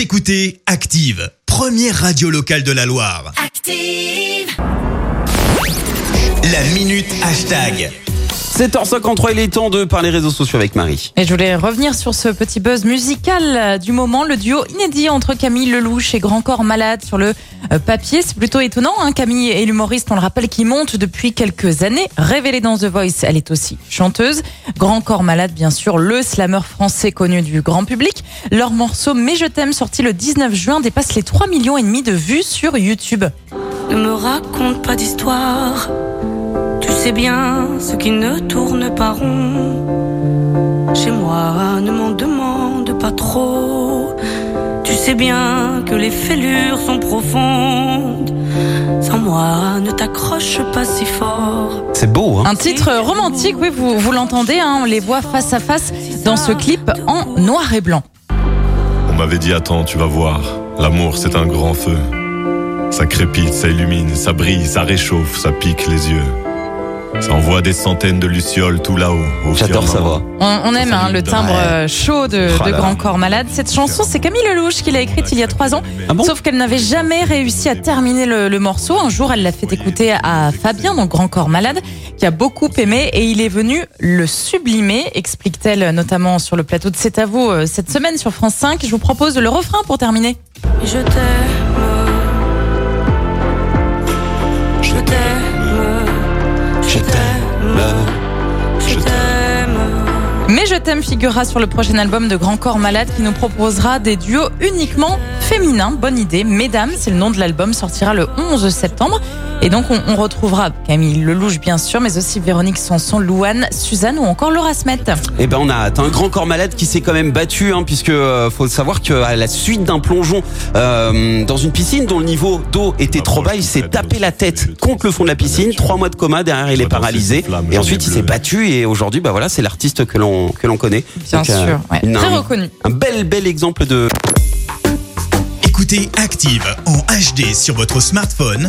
Vous écoutez Active, première radio locale de la Loire. Active. La minute hashtag. 7h53, il est temps de parler réseaux sociaux avec Marie. Et je voulais revenir sur ce petit buzz musical du moment, le duo inédit entre Camille Lelouch et Grand Corps Malade sur le euh, papier. C'est plutôt étonnant, hein Camille est l'humoriste, on le rappelle, qui monte depuis quelques années. Révélée dans The Voice, elle est aussi chanteuse. Grand Corps Malade, bien sûr, le slammer français connu du grand public. Leur morceau Mais je t'aime, sorti le 19 juin, dépasse les 3 millions et demi de vues sur YouTube. Ne me raconte pas d'histoire. Tu sais bien ce qui ne tourne pas rond. Chez moi, ne m'en demande pas trop. Tu sais bien que les fêlures sont profondes. Moi, ne t'accroche pas si fort. C'est beau, hein Un titre romantique, oui, vous, vous l'entendez, hein, on les voit face à face dans ce clip en noir et blanc. On m'avait dit attends, tu vas voir. L'amour, c'est un grand feu. Ça crépite, ça illumine, ça brille, ça réchauffe, ça pique les yeux. Ça envoie des centaines de lucioles tout là-haut. au J'adore sa voix. On, on aime hein, le timbre Ouais. euh, chaud de, Oh de Grand. Corps Malade. Cette chanson, c'est Camille Lelouch qui l'a écrite il y a trois ans. Ah bon? Sauf qu'elle n'avait jamais réussi à terminer le, le morceau. Un jour, elle l'a fait écouter à Fabien, donc Grand Corps Malade, qui a beaucoup aimé et il est venu le sublimer, explique-t-elle notamment sur le plateau de C'est à vous euh, cette semaine sur France 5. Je vous propose le refrain pour terminer. Je t'aime. Mais je t'aime figurera sur le prochain album de Grand Corps Malade qui nous proposera des duos uniquement féminins. Bonne idée. Mesdames, c'est le nom de l'album, sortira le 11 septembre. Et donc on, on retrouvera Camille Lelouch bien sûr, mais aussi Véronique Sanson, Louane, Suzanne ou encore Laura Smet. Eh ben on a un grand corps malade qui s'est quand même battu hein, puisque euh, faut savoir qu'à la suite d'un plongeon euh, dans une piscine dont le niveau d'eau était trop bas, il s'est tapé la tête contre le fond de la piscine, trois mois de coma, derrière il est paralysé et ensuite il s'est battu et aujourd'hui bah voilà c'est l'artiste que l'on que l'on connaît. Bien Donc, euh, sûr, ouais. une- très un, reconnu. un bel bel exemple de Écoutez Active en HD sur votre smartphone,